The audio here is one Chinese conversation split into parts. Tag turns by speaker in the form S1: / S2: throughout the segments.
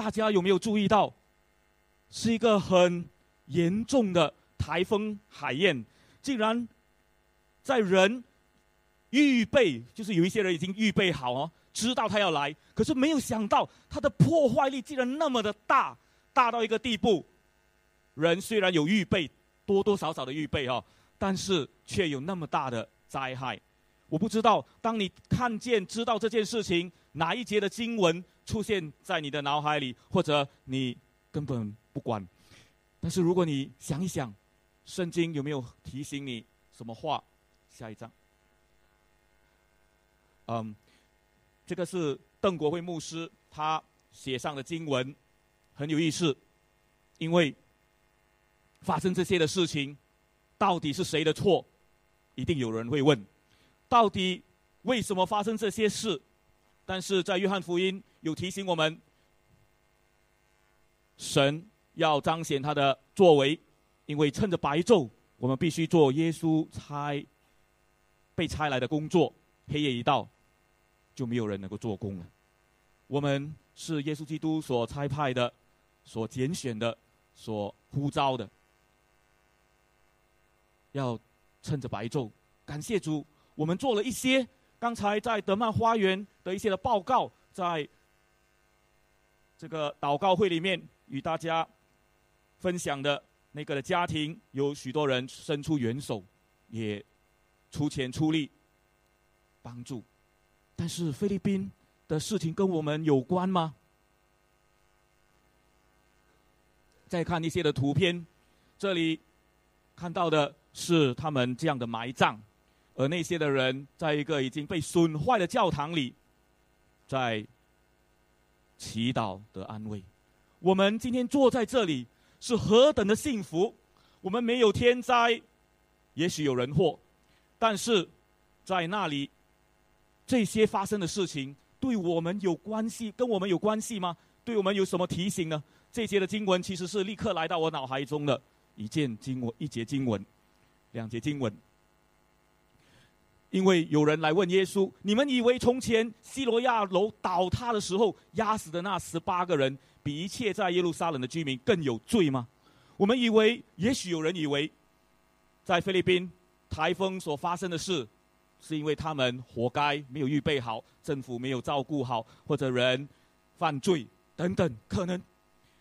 S1: 大家有没有注意到，是一个很严重的台风海燕，竟然在人预备，就是有一些人已经预备好哦，知道他要来，可是没有想到他的破坏力竟然那么的大，大到一个地步。人虽然有预备，多多少少的预备哦，但是却有那么大的灾害。我不知道，当你看见、知道这件事情，哪一节的经文出现在你的脑海里，或者你根本不管。但是如果你想一想，圣经有没有提醒你什么话？下一章。嗯，这个是邓国辉牧师他写上的经文，很有意思，因为发生这些的事情，到底是谁的错？一定有人会问。到底为什么发生这些事？但是在约翰福音有提醒我们，神要彰显他的作为，因为趁着白昼，我们必须做耶稣差被差来的工作。黑夜一到，就没有人能够做工了。我们是耶稣基督所差派的、所拣选的、所呼召的，要趁着白昼，感谢主。我们做了一些，刚才在德曼花园的一些的报告，在这个祷告会里面与大家分享的那个的家庭，有许多人伸出援手，也出钱出力帮助。但是菲律宾的事情跟我们有关吗？再看一些的图片，这里看到的是他们这样的埋葬。而那些的人，在一个已经被损坏的教堂里，在祈祷的安慰。我们今天坐在这里，是何等的幸福！我们没有天灾，也许有人祸，但是在那里，这些发生的事情，对我们有关系，跟我们有关系吗？对我们有什么提醒呢？这些的经文其实是立刻来到我脑海中的一件经文，一节经文，两节经文。因为有人来问耶稣：“你们以为从前希罗亚楼倒塌的时候压死的那十八个人，比一切在耶路撒冷的居民更有罪吗？”我们以为，也许有人以为，在菲律宾台风所发生的事，是因为他们活该，没有预备好，政府没有照顾好，或者人犯罪等等可能。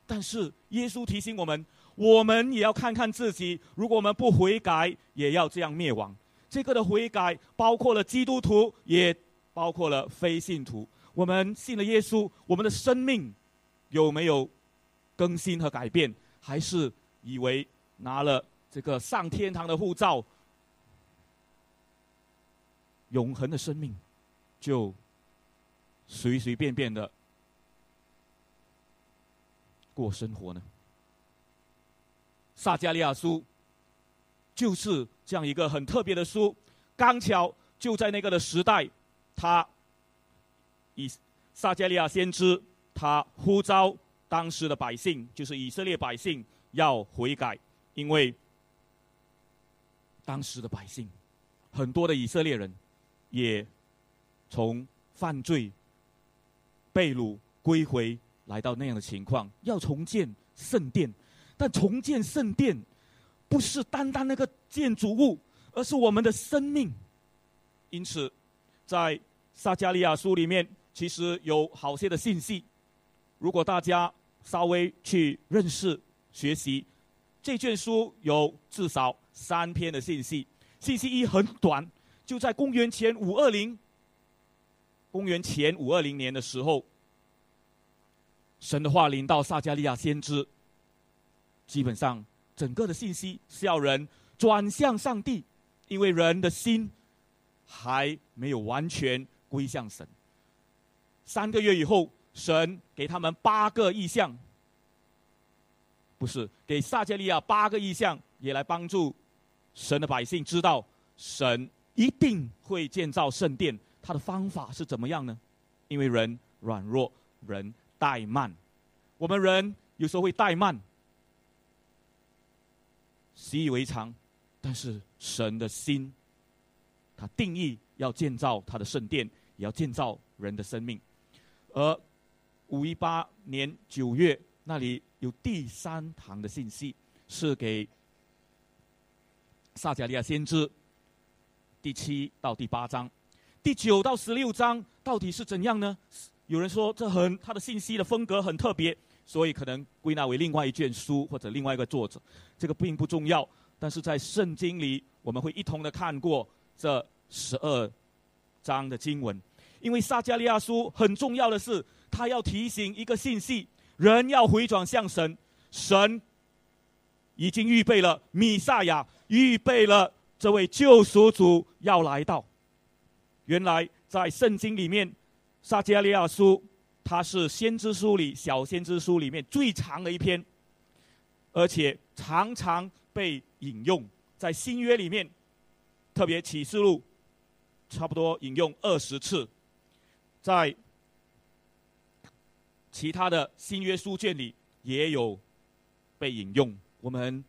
S1: 但是耶稣提醒我们，我们也要看看自己，如果我们不悔改，也要这样灭亡。这个的悔改包括了基督徒，也包括了非信徒。我们信了耶稣，我们的生命有没有更新和改变？还是以为拿了这个上天堂的护照，永恒的生命就随随便便的过生活呢？撒加利亚书。就是这样一个很特别的书，刚巧就在那个的时代，他以撒加利亚先知，他呼召当时的百姓，就是以色列百姓要悔改，因为当时的百姓很多的以色列人也从犯罪被掳归回，来到那样的情况，要重建圣殿，但重建圣殿。不是单单那个建筑物，而是我们的生命。因此，在撒加利亚书里面，其实有好些的信息。如果大家稍微去认识、学习这卷书，有至少三篇的信息。信息一很短，就在公元前五二零，公元前五二零年的时候，神的话临到撒加利亚先知，基本上。整个的信息是要人转向上帝，因为人的心还没有完全归向神。三个月以后，神给他们八个意象，不是给撒加利亚八个意象，也来帮助神的百姓知道神一定会建造圣殿。他的方法是怎么样呢？因为人软弱，人怠慢，我们人有时候会怠慢。习以为常，但是神的心，他定义要建造他的圣殿，也要建造人的生命。而五一八年九月那里有第三堂的信息，是给撒加利亚先知第七到第八章，第九到十六章到底是怎样呢？有人说这很他的信息的风格很特别，所以可能归纳为另外一卷书或者另外一个作者，这个并不重要。但是在圣经里，我们会一同的看过这十二章的经文，因为撒加利亚书很重要的是，他要提醒一个信息：人要回转向神，神已经预备了米撒亚，预备了这位救赎主要来到。原来在圣经里面，撒加利亚书它是先知书里小先知书里面最长的一篇，而且常常。被引用在新约里面，特别启示录，差不多引用二十次，在其他的新约书卷里也有被引用。我们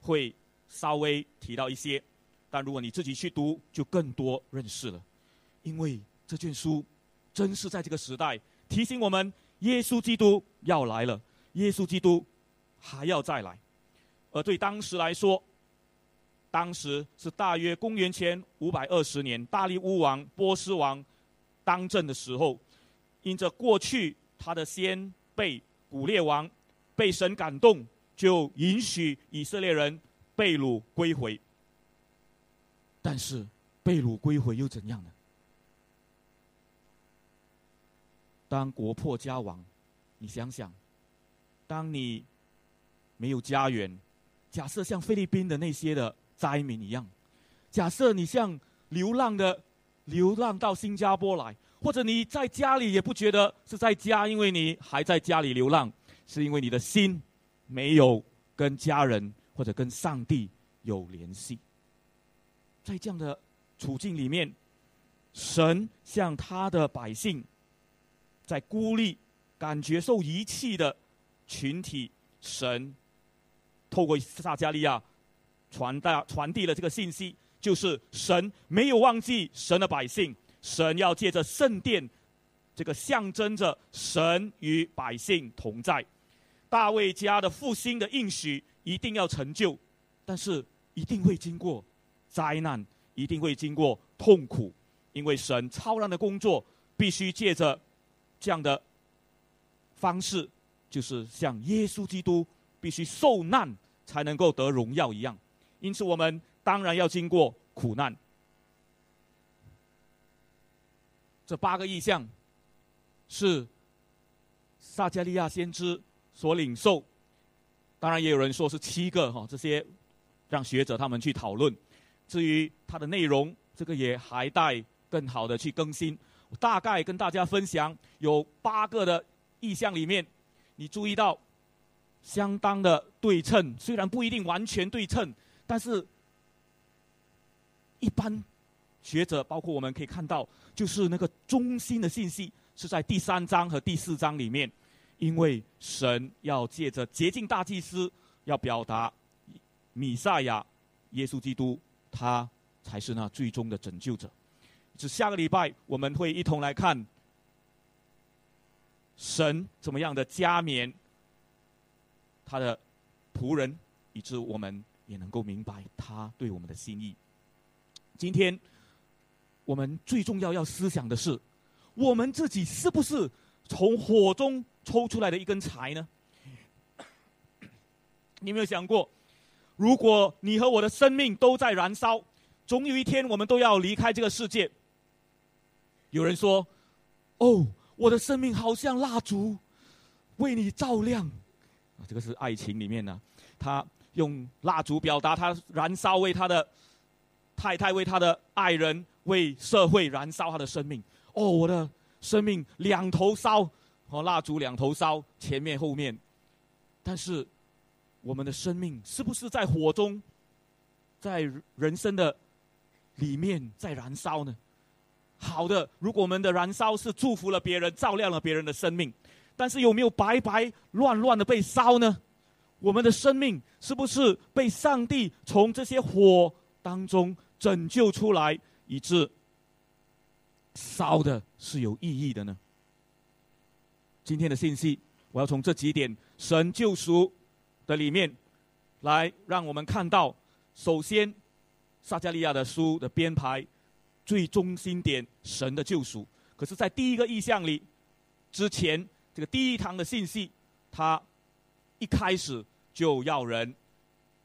S1: 会稍微提到一些，但如果你自己去读，就更多认识了。因为这卷书真是在这个时代提醒我们，耶稣基督要来了，耶稣基督还要再来。而对当时来说，当时是大约公元前五百二十年，大力乌王波斯王当政的时候，因着过去他的先辈古列王被神感动，就允许以色列人被掳归回。但是被掳归回又怎样呢？当国破家亡，你想想，当你没有家园。假设像菲律宾的那些的灾民一样，假设你像流浪的流浪到新加坡来，或者你在家里也不觉得是在家，因为你还在家里流浪，是因为你的心没有跟家人或者跟上帝有联系。在这样的处境里面，神向他的百姓，在孤立、感觉受遗弃的群体，神。透过撒加利亚传达传递了这个信息，就是神没有忘记神的百姓，神要借着圣殿，这个象征着神与百姓同在。大卫家的复兴的应许一定要成就，但是一定会经过灾难，一定会经过痛苦，因为神超然的工作必须借着这样的方式，就是像耶稣基督。必须受难才能够得荣耀一样，因此我们当然要经过苦难。这八个意象是撒加利亚先知所领受，当然也有人说是七个哈，这些让学者他们去讨论。至于它的内容，这个也还待更好的去更新。大概跟大家分享，有八个的意象里面，你注意到。相当的对称，虽然不一定完全对称，但是一般学者，包括我们可以看到，就是那个中心的信息是在第三章和第四章里面，因为神要借着洁净大祭司，要表达米赛亚耶稣基督，他才是那最终的拯救者。是下个礼拜我们会一同来看神怎么样的加冕。他的仆人，以致我们也能够明白他对我们的心意。今天我们最重要要思想的是，我们自己是不是从火中抽出来的一根柴呢？你有没有想过，如果你和我的生命都在燃烧，总有一天我们都要离开这个世界。有人说：“哦，我的生命好像蜡烛，为你照亮。”这个是爱情里面呢，他用蜡烛表达他燃烧，为他的太太，为他的爱人，为社会燃烧他的生命。哦，我的生命两头烧，哦，蜡烛两头烧，前面后面。但是，我们的生命是不是在火中，在人生的里面在燃烧呢？好的，如果我们的燃烧是祝福了别人，照亮了别人的生命。但是有没有白白乱乱的被烧呢？我们的生命是不是被上帝从这些火当中拯救出来，以致烧的是有意义的呢？今天的信息，我要从这几点神救赎的里面，来让我们看到，首先，撒加利亚的书的编排最中心点神的救赎。可是，在第一个意象里，之前这个第一堂的信息，他一开始就要人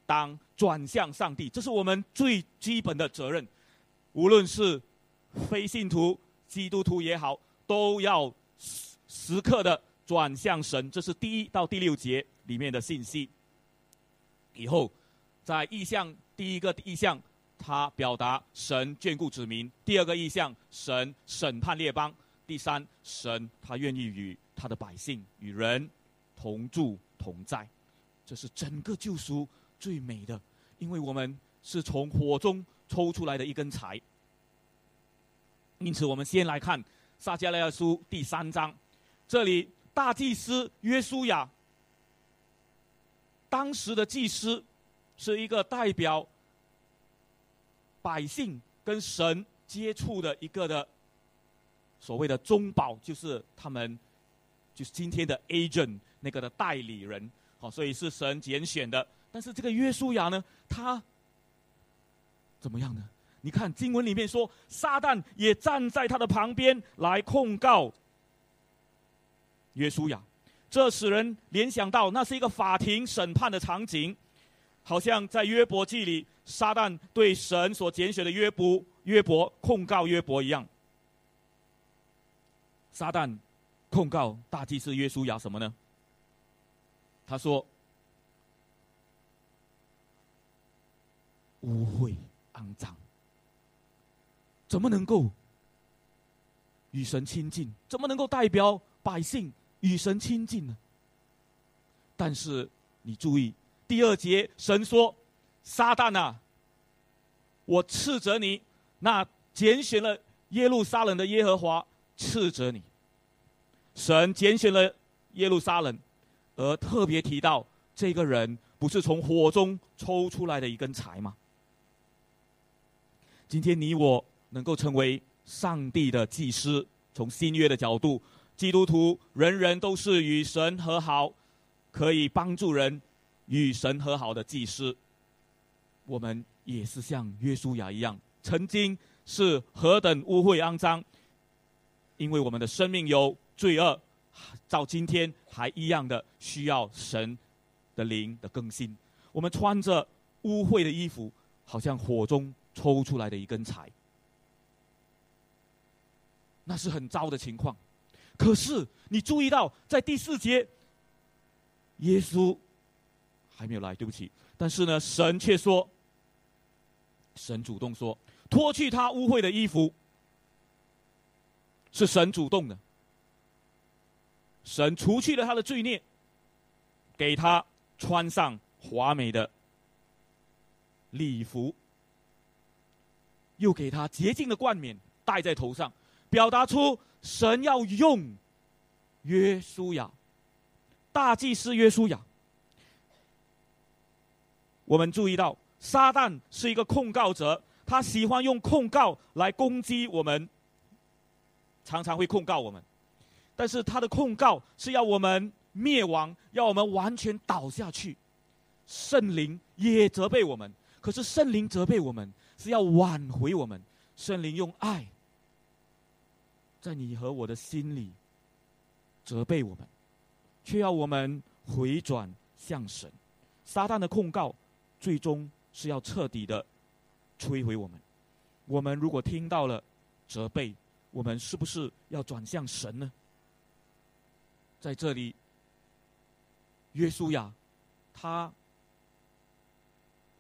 S1: 当转向上帝，这是我们最基本的责任。无论是非信徒、基督徒也好，都要时时刻的转向神。这是第一到第六节里面的信息。以后，在意象第一个意象，他表达神眷顾子民；第二个意象，神审判列邦；第三，神他愿意与他的百姓与人同住同在。这是整个救赎最美的，因为我们是从火中。抽出来的一根柴。因此，我们先来看撒迦利亚书第三章，这里大祭司约书亚，当时的祭司是一个代表百姓跟神接触的一个的所谓的中保，就是他们就是今天的 agent 那个的代理人，好，所以是神拣选的。但是这个约书亚呢，他。怎么样呢？你看经文里面说，撒旦也站在他的旁边来控告约书亚，这使人联想到那是一个法庭审判的场景，好像在约伯记里，撒旦对神所拣选的约伯约伯控告约伯一样。撒旦控告大祭司约书亚什么呢？他说污秽。肮脏，怎么能够与神亲近？怎么能够代表百姓与神亲近呢？但是你注意第二节，神说：“撒旦啊，我斥责你！那拣选了耶路撒冷的耶和华斥责你。神拣选了耶路撒冷，而特别提到这个人不是从火中抽出来的一根柴吗？”今天你我能够成为上帝的祭司，从新约的角度，基督徒人人都是与神和好，可以帮助人与神和好的祭司。我们也是像约书亚一样，曾经是何等污秽肮脏，因为我们的生命有罪恶，到今天还一样的需要神的灵的更新。我们穿着污秽的衣服，好像火中。抽出来的一根柴，那是很糟的情况。可是你注意到，在第四节，耶稣还没有来，对不起。但是呢，神却说，神主动说，脱去他污秽的衣服，是神主动的。神除去了他的罪孽，给他穿上华美的礼服。又给他洁净的冠冕戴在头上，表达出神要用约书亚，大祭司约书亚。我们注意到，撒旦是一个控告者，他喜欢用控告来攻击我们，常常会控告我们，但是他的控告是要我们灭亡，要我们完全倒下去。圣灵也责备我们，可是圣灵责备我们。是要挽回我们，圣灵用爱，在你和我的心里责备我们，却要我们回转向神。撒旦的控告，最终是要彻底的摧毁我们。我们如果听到了责备，我们是不是要转向神呢？在这里，约书亚他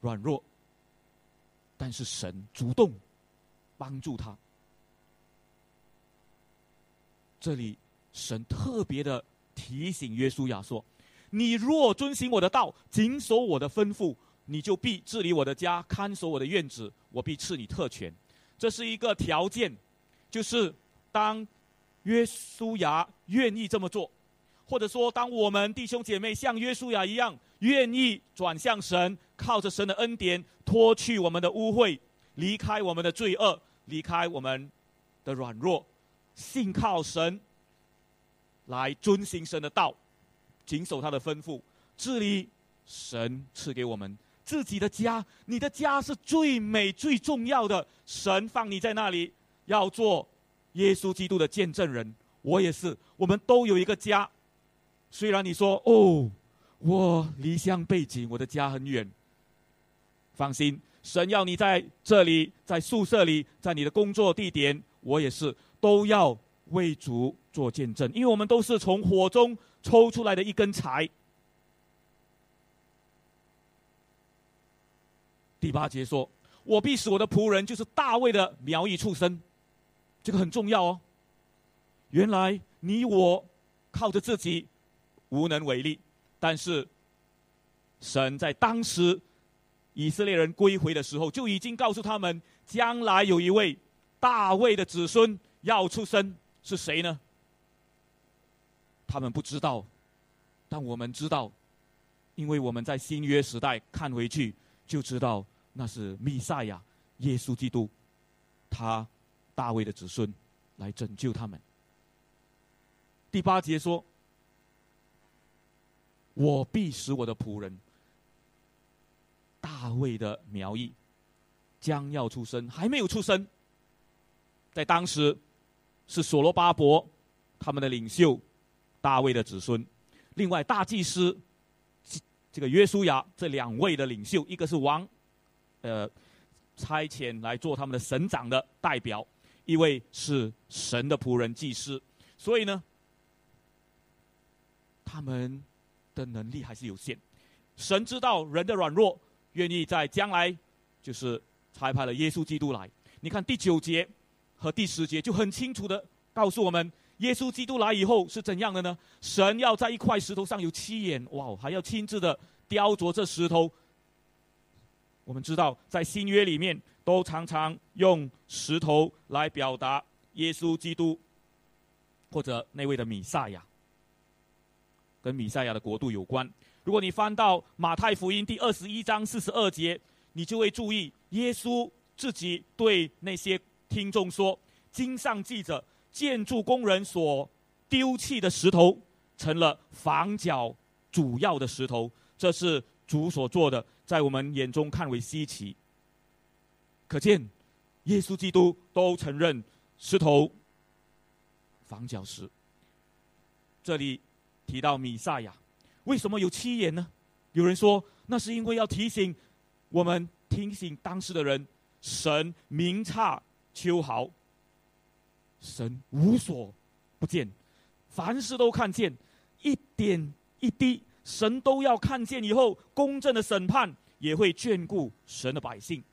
S1: 软弱。但是神主动帮助他。这里神特别的提醒约书亚说：“你若遵行我的道，谨守我的吩咐，你就必治理我的家，看守我的院子，我必赐你特权。”这是一个条件，就是当约书亚愿意这么做，或者说当我们弟兄姐妹像约书亚一样。愿意转向神，靠着神的恩典脱去我们的污秽，离开我们的罪恶，离开我们的软弱，信靠神，来遵行神的道，谨守他的吩咐，治理神赐给我们自己的家。你的家是最美最重要的，神放你在那里，要做耶稣基督的见证人。我也是，我们都有一个家。虽然你说哦，我离乡背井，我的家很远。放心，神要你在这里，在宿舍里，在你的工作地点，我也是都要为主做见证，因为我们都是从火中抽出来的一根柴。第八节说：“我必使我的仆人，就是大卫的苗裔出生。”这个很重要哦。原来你我靠着自己。无能为力，但是神在当时以色列人归回的时候，就已经告诉他们，将来有一位大卫的子孙要出生，是谁呢？他们不知道，但我们知道，因为我们在新约时代看回去，就知道那是弥赛亚耶稣基督，他大卫的子孙来拯救他们。第八节说。我必使我的仆人大卫的苗裔将要出生，还没有出生。在当时是所罗巴伯他们的领袖大卫的子孙，另外大祭司这个约书亚这两位的领袖，一个是王，呃，差遣来做他们的省长的代表，一位是神的仆人祭司，所以呢，他们。的能力还是有限，神知道人的软弱，愿意在将来就是差派了耶稣基督来。你看第九节和第十节就很清楚的告诉我们，耶稣基督来以后是怎样的呢？神要在一块石头上有七眼，哇，还要亲自的雕琢这石头。我们知道在新约里面都常常用石头来表达耶稣基督或者那位的米赛亚。跟米赛亚的国度有关。如果你翻到马太福音第二十一章四十二节，你就会注意耶稣自己对那些听众说：“经上记着，建筑工人所丢弃的石头，成了房角主要的石头。这是主所做的，在我们眼中看为稀奇。可见，耶稣基督都承认石头房角石。这里。”提到米赛亚，为什么有七眼呢？有人说，那是因为要提醒我们，提醒当时的人，神明察秋毫，神无所不见，凡事都看见，一点一滴，神都要看见。以后公正的审判也会眷顾神的百姓。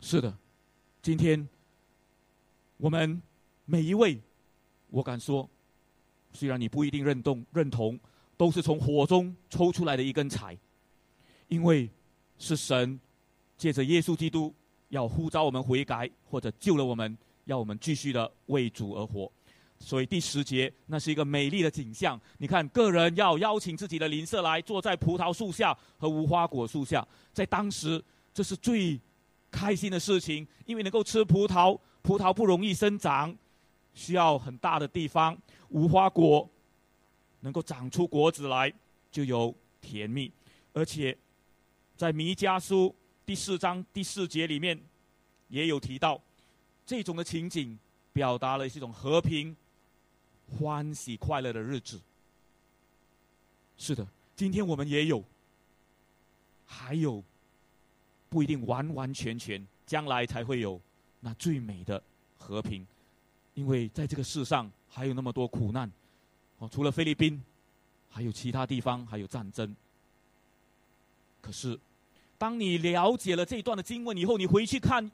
S1: 是的，今天我们每一位。我敢说，虽然你不一定认同，认同，都是从火中抽出来的一根柴，因为是神借着耶稣基督要呼召我们悔改，或者救了我们，要我们继续的为主而活。所以第十节那是一个美丽的景象。你看，个人要邀请自己的邻舍来坐在葡萄树下和无花果树下，在当时这是最开心的事情，因为能够吃葡萄，葡萄不容易生长。需要很大的地方，无花果能够长出果子来，就有甜蜜。而且，在弥迦书第四章第四节里面，也有提到这种的情景，表达了一种和平、欢喜、快乐的日子。是的，今天我们也有，还有不一定完完全全，将来才会有那最美的和平。因为在这个世上还有那么多苦难，哦，除了菲律宾，还有其他地方还有战争。可是，当你了解了这一段的经文以后，你回去看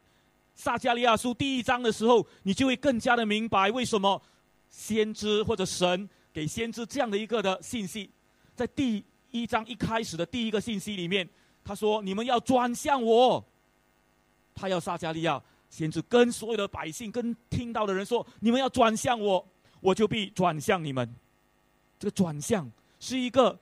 S1: 撒加利亚书第一章的时候，你就会更加的明白为什么先知或者神给先知这样的一个的信息。在第一章一开始的第一个信息里面，他说：“你们要转向我。”他要撒加利亚。先知跟所有的百姓、跟听到的人说：“你们要转向我，我就必转向你们。”这个转向是一个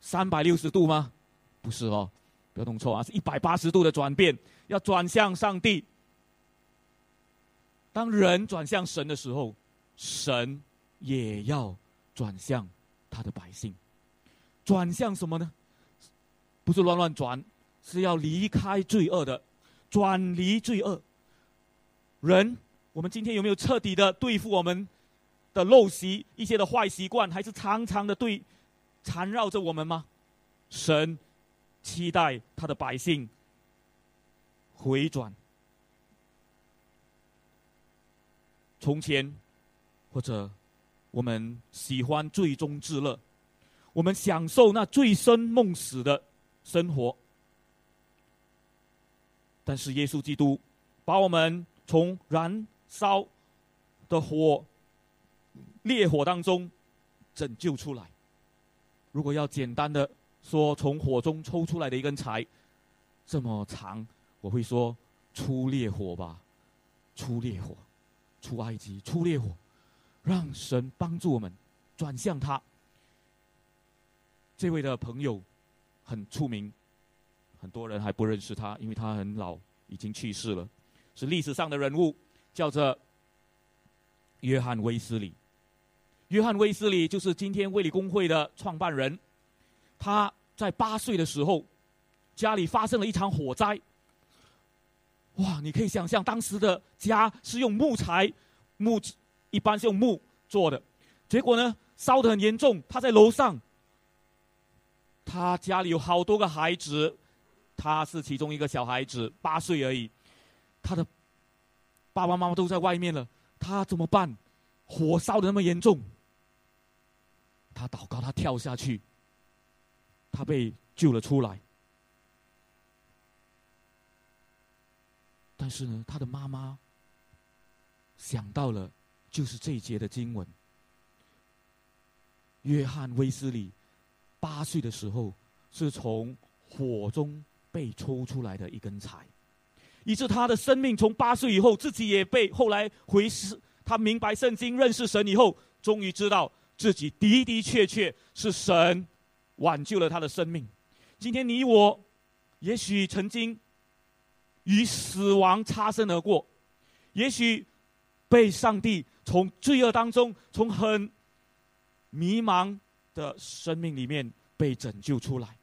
S1: 三百六十度吗？不是哦，不要弄错啊！是一百八十度的转变，要转向上帝。当人转向神的时候，神也要转向他的百姓。转向什么呢？不是乱乱转，是要离开罪恶的，转离罪恶。人，我们今天有没有彻底的对付我们的陋习、一些的坏习惯，还是常常的对缠绕着我们吗？神期待他的百姓回转。从前，或者我们喜欢醉中自乐，我们享受那醉生梦死的生活。但是耶稣基督把我们从燃烧的火、烈火当中拯救出来。如果要简单的说，从火中抽出来的一根柴这么长，我会说出烈火吧，出烈火。出埃及，出烈火，让神帮助我们转向他。这位的朋友很出名，很多人还不认识他，因为他很老，已经去世了，是历史上的人物，叫做约翰威斯理。约翰威斯理就是今天卫理公会的创办人。他在八岁的时候，家里发生了一场火灾。哇！你可以想象，当时的家是用木材，木一般是用木做的，结果呢，烧得很严重。他在楼上，他家里有好多个孩子，他是其中一个小孩子，八岁而已。他的爸爸妈妈都在外面了，他怎么办？火烧的那么严重，他祷告，他跳下去，他被救了出来。但是呢，他的妈妈想到了，就是这一节的经文。约翰威斯利八岁的时候，是从火中被抽出来的一根柴，以致他的生命从八岁以后，自己也被后来回师，他明白圣经，认识神以后，终于知道自己的的确确是神挽救了他的生命。今天你我，也许曾经。与死亡擦身而过，也许被上帝从罪恶当中，从很迷茫的生命里面被拯救出来。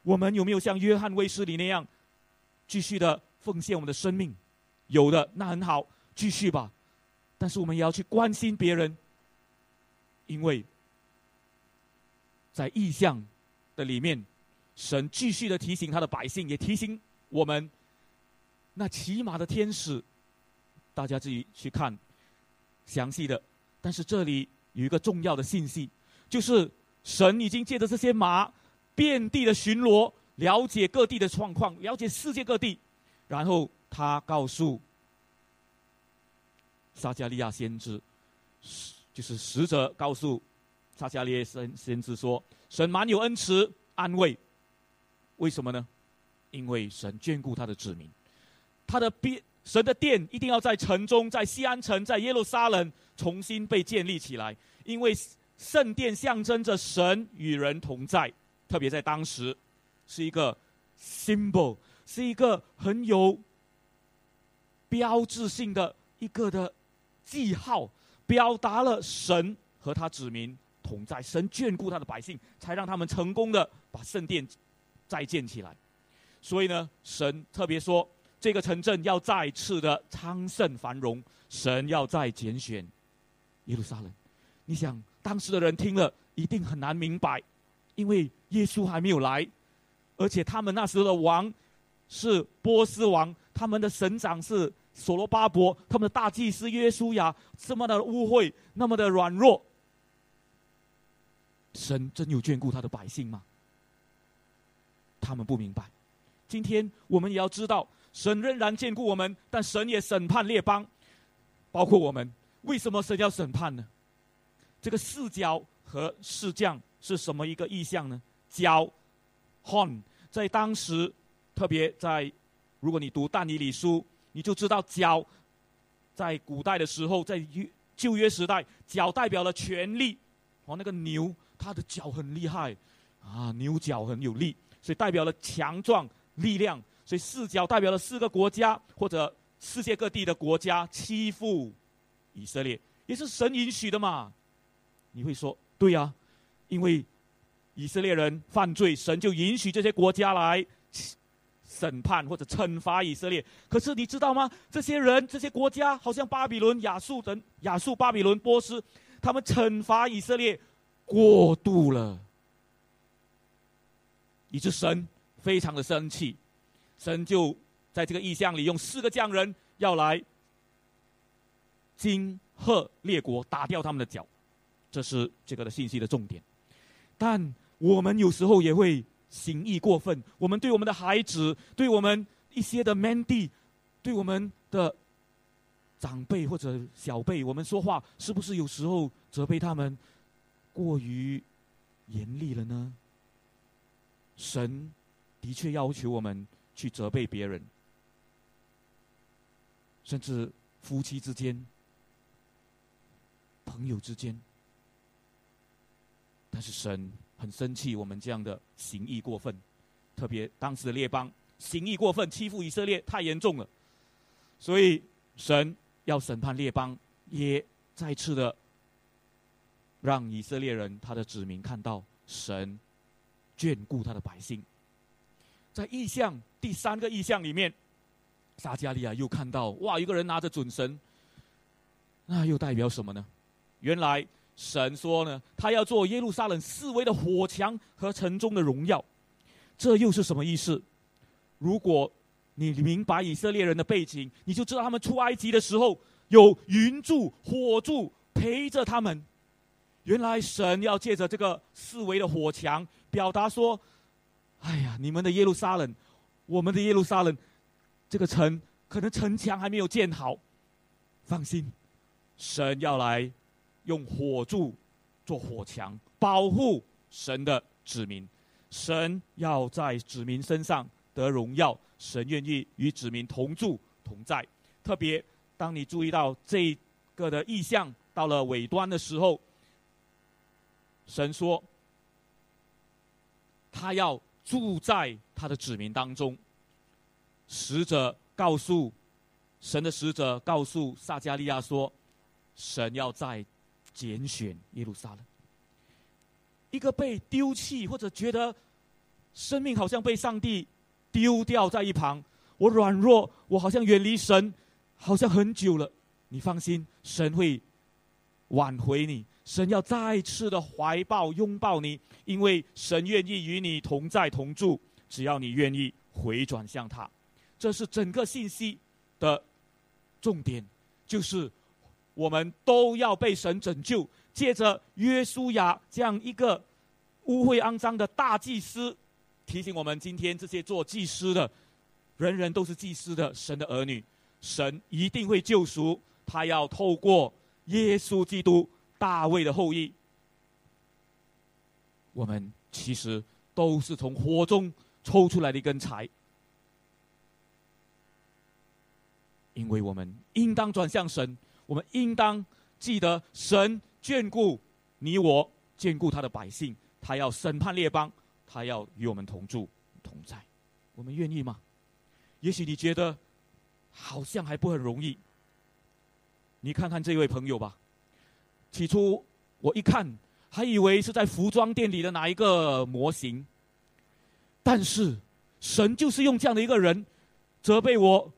S1: 我们有没有像约翰卫斯理那样，继续的奉献我们的生命？有的，那很好，继续吧。但是我们也要去关心别人，因为在意象的里面，神继续的提醒他的百姓，也提醒我们。那骑马的天使，大家自己去看详细的。但是这里有一个重要的信息，就是神已经借着这些马，遍地的巡逻，了解各地的状况，了解世界各地。然后他告诉撒加利亚先知，就是使者告诉撒迦利亚先先知说：“神满有恩慈安慰，为什么呢？因为神眷顾他的子民。”他的殿，神的殿一定要在城中，在西安城，在耶路撒冷重新被建立起来，因为圣殿象征着神与人同在，特别在当时，是一个 symbol，是一个很有标志性的一个的记号，表达了神和他子民同在，神眷顾他的百姓，才让他们成功的把圣殿再建起来。所以呢，神特别说。这个城镇要再次的昌盛繁荣，神要再拣选耶路撒冷。你想，当时的人听了一定很难明白，因为耶稣还没有来，而且他们那时候的王是波斯王，他们的省长是所罗巴伯，他们的大祭司约书亚这么的污秽，那么的软弱，神真有眷顾他的百姓吗？他们不明白。今天我们也要知道。神仍然眷顾我们，但神也审判列邦，包括我们。为什么神要审判呢？这个四角和四将是什么一个意象呢？角，horn，在当时，特别在，如果你读但以理书，你就知道角，在古代的时候，在旧约时代，角代表了权力。哦，那个牛，他的脚很厉害，啊，牛角很有力，所以代表了强壮力量。所以四角代表了四个国家或者世界各地的国家欺负以色列，也是神允许的嘛？你会说，对呀，因为以色列人犯罪，神就允许这些国家来审判或者惩罚以色列。可是你知道吗？这些人、这些国家，好像巴比伦、亚述等亚述、巴比伦、波斯，他们惩罚以色列过度了，以致神非常的生气，神就。在这个意象里，用四个匠人要来惊吓列国，打掉他们的脚，这是这个的信息的重点。但我们有时候也会行义过分，我们对我们的孩子，对我们一些的 man 弟，对我们的长辈或者小辈，我们说话是不是有时候责备他们过于严厉了呢？神的确要求我们去责备别人。甚至夫妻之间、朋友之间，但是神很生气，我们这样的行义过分，特别当时的列邦行义过分，欺负以色列太严重了，所以神要审判列邦，也再次的让以色列人他的子民看到神眷顾他的百姓，在意象第三个意象里面。撒加利亚又看到哇，一个人拿着准绳，那又代表什么呢？原来神说呢，他要做耶路撒冷四围的火墙和城中的荣耀，这又是什么意思？如果你明白以色列人的背景，你就知道他们出埃及的时候有云柱火柱陪着他们。原来神要借着这个四围的火墙，表达说：哎呀，你们的耶路撒冷，我们的耶路撒冷。这个城可能城墙还没有建好，放心，神要来用火柱做火墙，保护神的子民。神要在子民身上得荣耀，神愿意与子民同住同在。特别当你注意到这个的意象到了尾端的时候，神说他要住在他的子民当中。使者告诉神的使者告诉撒加利亚说：“神要在拣选耶路撒冷。一个被丢弃或者觉得生命好像被上帝丢掉在一旁，我软弱，我好像远离神，好像很久了。你放心，神会挽回你，神要再次的怀抱拥抱你，因为神愿意与你同在同住，只要你愿意回转向他。”这是整个信息的重点，就是我们都要被神拯救。借着约书亚这样一个污秽肮脏的大祭司，提醒我们：今天这些做祭司的，人人都是祭司的神的儿女，神一定会救赎。他要透过耶稣基督大卫的后裔，我们其实都是从火中抽出来的一根柴。因为我们应当转向神，我们应当记得神眷顾你我，眷顾他的百姓，他要审判列邦，他要与我们同住同在，我们愿意吗？也许你觉得好像还不很容易。你看看这位朋友吧，起初我一看还以为是在服装店里的哪一个模型，但是神就是用这样的一个人责备我。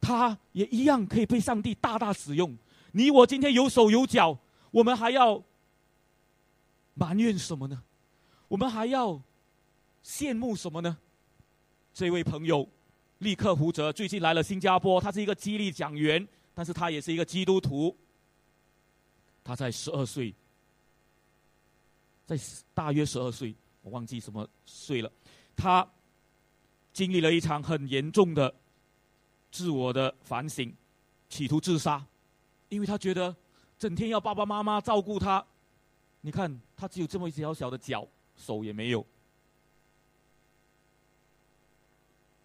S1: 他也一样可以被上帝大大使用。你我今天有手有脚，我们还要埋怨什么呢？我们还要羡慕什么呢？这位朋友，立刻胡哲最近来了新加坡，他是一个激励讲员，但是他也是一个基督徒。他在十二岁，在大约十二岁，我忘记什么岁了。他经历了一场很严重的。自我的反省，企图自杀，因为他觉得整天要爸爸妈妈照顾他。你看，他只有这么一小小的脚，手也没有。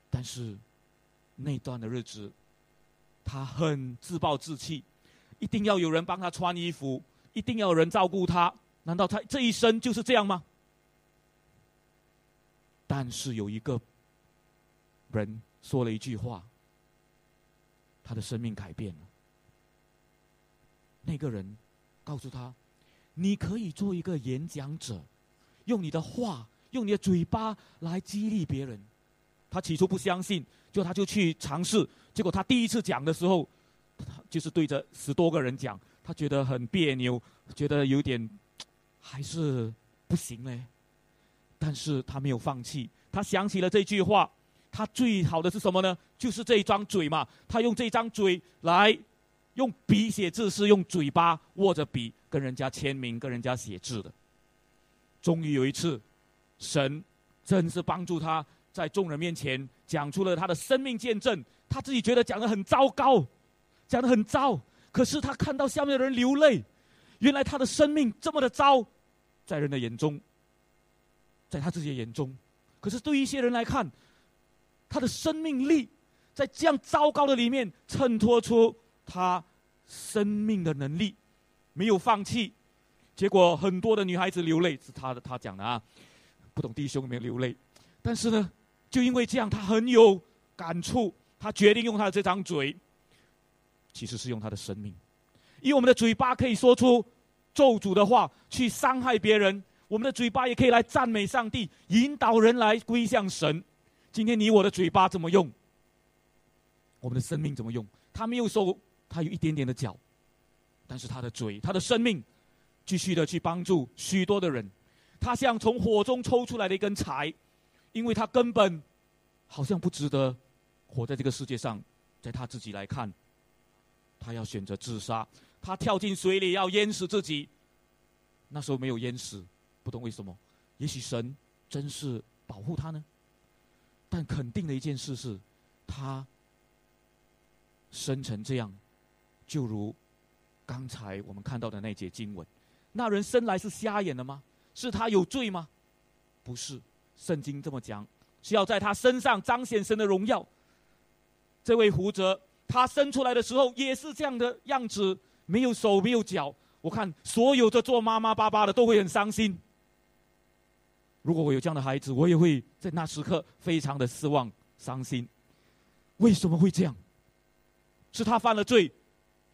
S1: 但是那段的日子，他很自暴自弃，一定要有人帮他穿衣服，一定要有人照顾他。难道他这一生就是这样吗？但是有一个人说了一句话。他的生命改变了。那个人告诉他：“你可以做一个演讲者，用你的话，用你的嘴巴来激励别人。”他起初不相信，就他就去尝试。结果他第一次讲的时候，就是对着十多个人讲，他觉得很别扭，觉得有点还是不行嘞。但是他没有放弃，他想起了这句话。他最好的是什么呢？就是这一张嘴嘛。他用这张嘴来用笔写字，是用嘴巴握着笔跟人家签名、跟人家写字的。终于有一次，神真是帮助他在众人面前讲出了他的生命见证。他自己觉得讲的很糟糕，讲的很糟。可是他看到下面的人流泪，原来他的生命这么的糟，在人的眼中，在他自己的眼中，可是对一些人来看。他的生命力在这样糟糕的里面衬托出他生命的能力，没有放弃。结果很多的女孩子流泪，是他的他讲的啊，不懂弟兄没有流泪。但是呢，就因为这样，他很有感触，他决定用他的这张嘴，其实是用他的生命，以我们的嘴巴可以说出咒诅的话，去伤害别人；我们的嘴巴也可以来赞美上帝，引导人来归向神。今天你我的嘴巴怎么用？我们的生命怎么用？他没有手，他有一点点的脚，但是他的嘴，他的生命，继续的去帮助许多的人。他像从火中抽出来的一根柴，因为他根本好像不值得活在这个世界上。在他自己来看，他要选择自杀，他跳进水里要淹死自己。那时候没有淹死，不懂为什么？也许神真是保护他呢？但肯定的一件事是，他生成这样，就如刚才我们看到的那节经文，那人生来是瞎眼的吗？是他有罪吗？不是，圣经这么讲，是要在他身上彰显神的荣耀。这位胡哲，他生出来的时候也是这样的样子，没有手，没有脚。我看所有的做妈妈、爸爸的都会很伤心。如果我有这样的孩子，我也会在那时刻非常的失望、伤心。为什么会这样？是他犯了罪，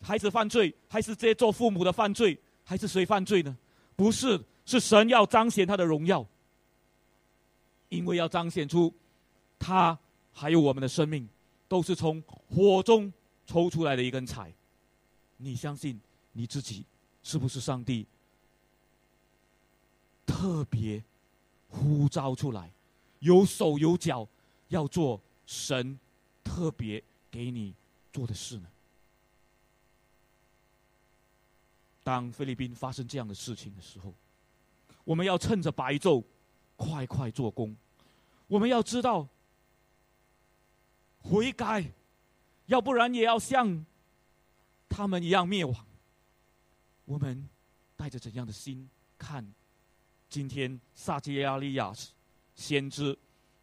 S1: 孩子犯罪，还是这些做父母的犯罪，还是谁犯罪呢？不是，是神要彰显他的荣耀，因为要彰显出他还有我们的生命，都是从火中抽出来的一根柴。你相信你自己是不是上帝特别？呼召出来，有手有脚，要做神特别给你做的事呢。当菲律宾发生这样的事情的时候，我们要趁着白昼，快快做工。我们要知道悔改，要不然也要像他们一样灭亡。我们带着怎样的心看？今天撒基亚利亚先知，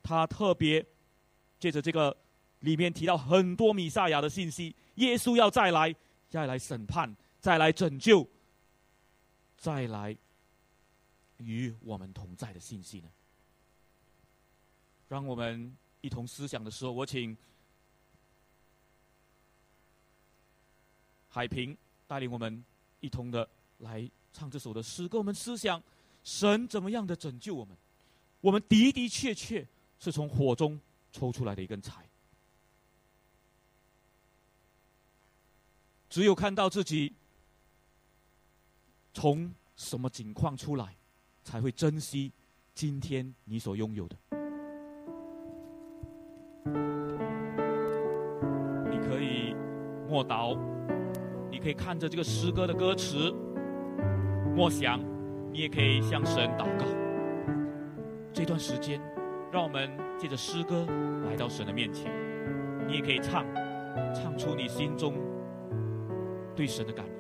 S1: 他特别借着这个里面提到很多米撒亚的信息，耶稣要再来，再来审判，再来拯救，再来与我们同在的信息呢？让我们一同思想的时候，我请海平带领我们一同的来唱这首的诗，歌我们思想。神怎么样的拯救我们？我们的的确确是从火中抽出来的一根柴。只有看到自己从什么境况出来，才会珍惜今天你所拥有的。你可以默祷，可以看着这个诗歌的歌词，默想。你也可以向神祷告。这段时间，让我们借着诗歌来到神的面前。你也可以唱，唱出你心中对神的感恩。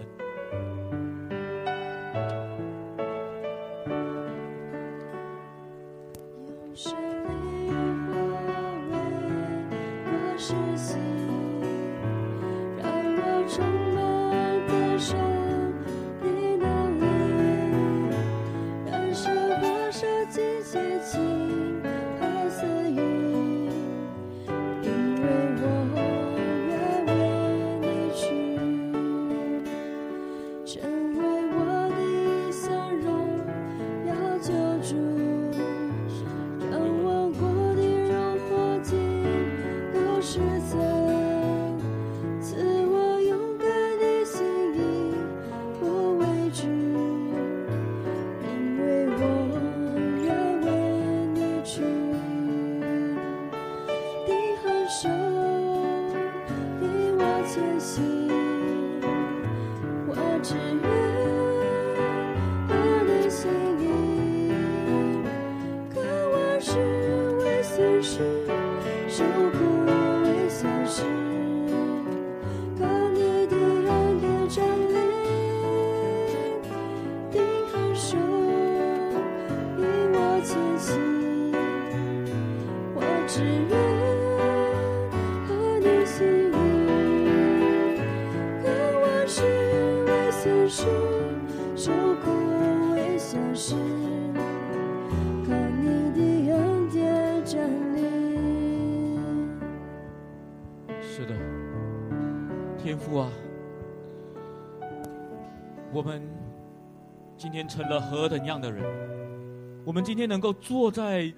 S1: 今天成了何等样的人？我们今天能够坐在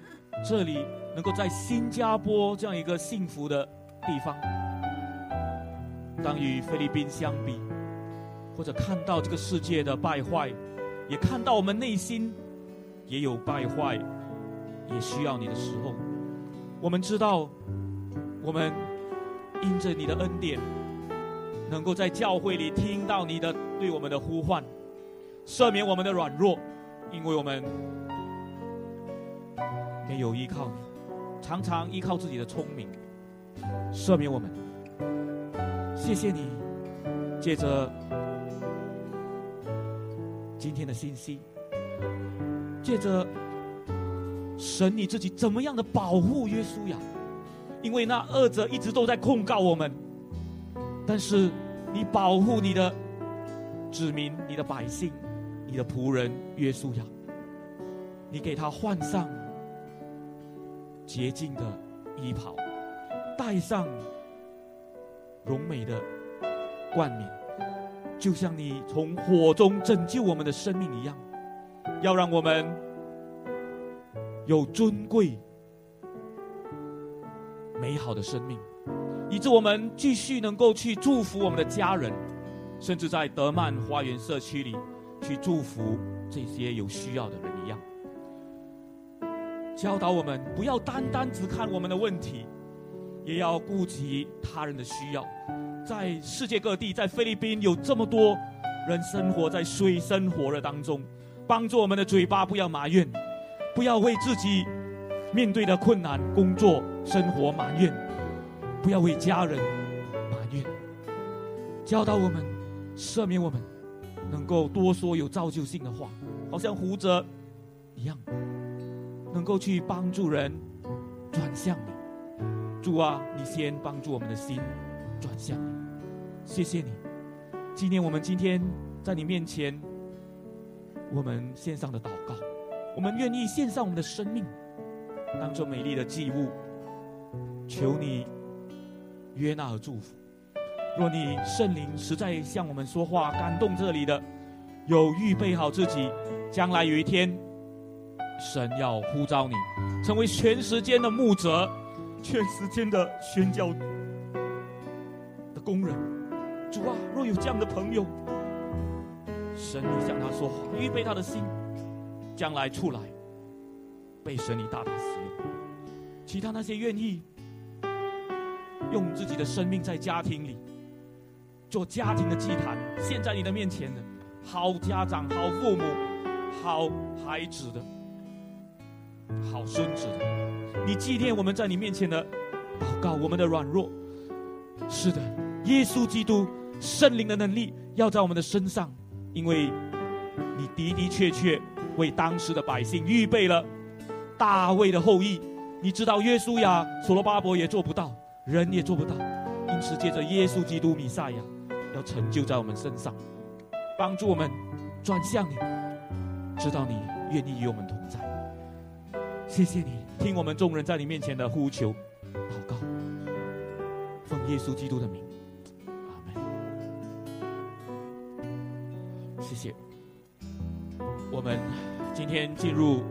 S1: 这里，能够在新加坡这样一个幸福的地方，当与菲律宾相比，或者看到这个世界的败坏，也看到我们内心也有败坏，也需要你的时候，我们知道，我们因着你的恩典，能够在教会里听到你的对我们的呼唤。赦免我们的软弱，因为我们没有依靠你，常常依靠自己的聪明。赦免我们，谢谢你，借着今天的信息，借着神你自己怎么样的保护约书亚，因为那恶者一直都在控告我们，但是你保护你的子民，你的百姓。你的仆人约书亚，你给他换上洁净的衣袍，戴上荣美的冠冕，就像你从火中拯救我们的生命一样，要让我们有尊贵美好的生命，以致我们继续能够去祝福我们的家人，甚至在德曼花园社区里。去祝福这些有需要的人一样，教导我们不要单单只看我们的问题，也要顾及他人的需要。在世界各地，在菲律宾有这么多人生活在水深火热当中，帮助我们的嘴巴不要埋怨，不要为自己面对的困难、工作、生活埋怨，不要为家人埋怨，教导我们，赦免我们。能够多说有造就性的话，好像胡哲一样，能够去帮助人转向你。主啊，你先帮助我们的心转向你，谢谢你。纪念我们今天在你面前，我们献上的祷告，我们愿意献上我们的生命，当做美丽的祭物，求你约纳和祝福。若你圣灵实在向我们说话，感动这里的，有预备好自己，将来有一天，神要呼召你，成为全时间的牧者，全时间的宣教的工人。主啊，若有这样的朋友，神你向他说话，预备他的心，将来出来，被神你大大使用。其他那些愿意用自己的生命在家庭里。做家庭的祭坛，献在你的面前的，好家长、好父母、好孩子的、好孙子的，你纪念我们在你面前的祷告，我们的软弱。是的，耶稣基督圣灵的能力要在我们的身上，因为你的的确确为当时的百姓预备了大卫的后裔。你知道，约书亚、所罗巴伯也做不到，人也做不到，因此借着耶稣基督弥赛亚。要成就在我们身上，帮助我们转向你，知道你愿意与我们同在。谢谢你听我们众人在你面前的呼求、祷告，奉耶稣基督的名，阿门。谢谢。我们今天进入。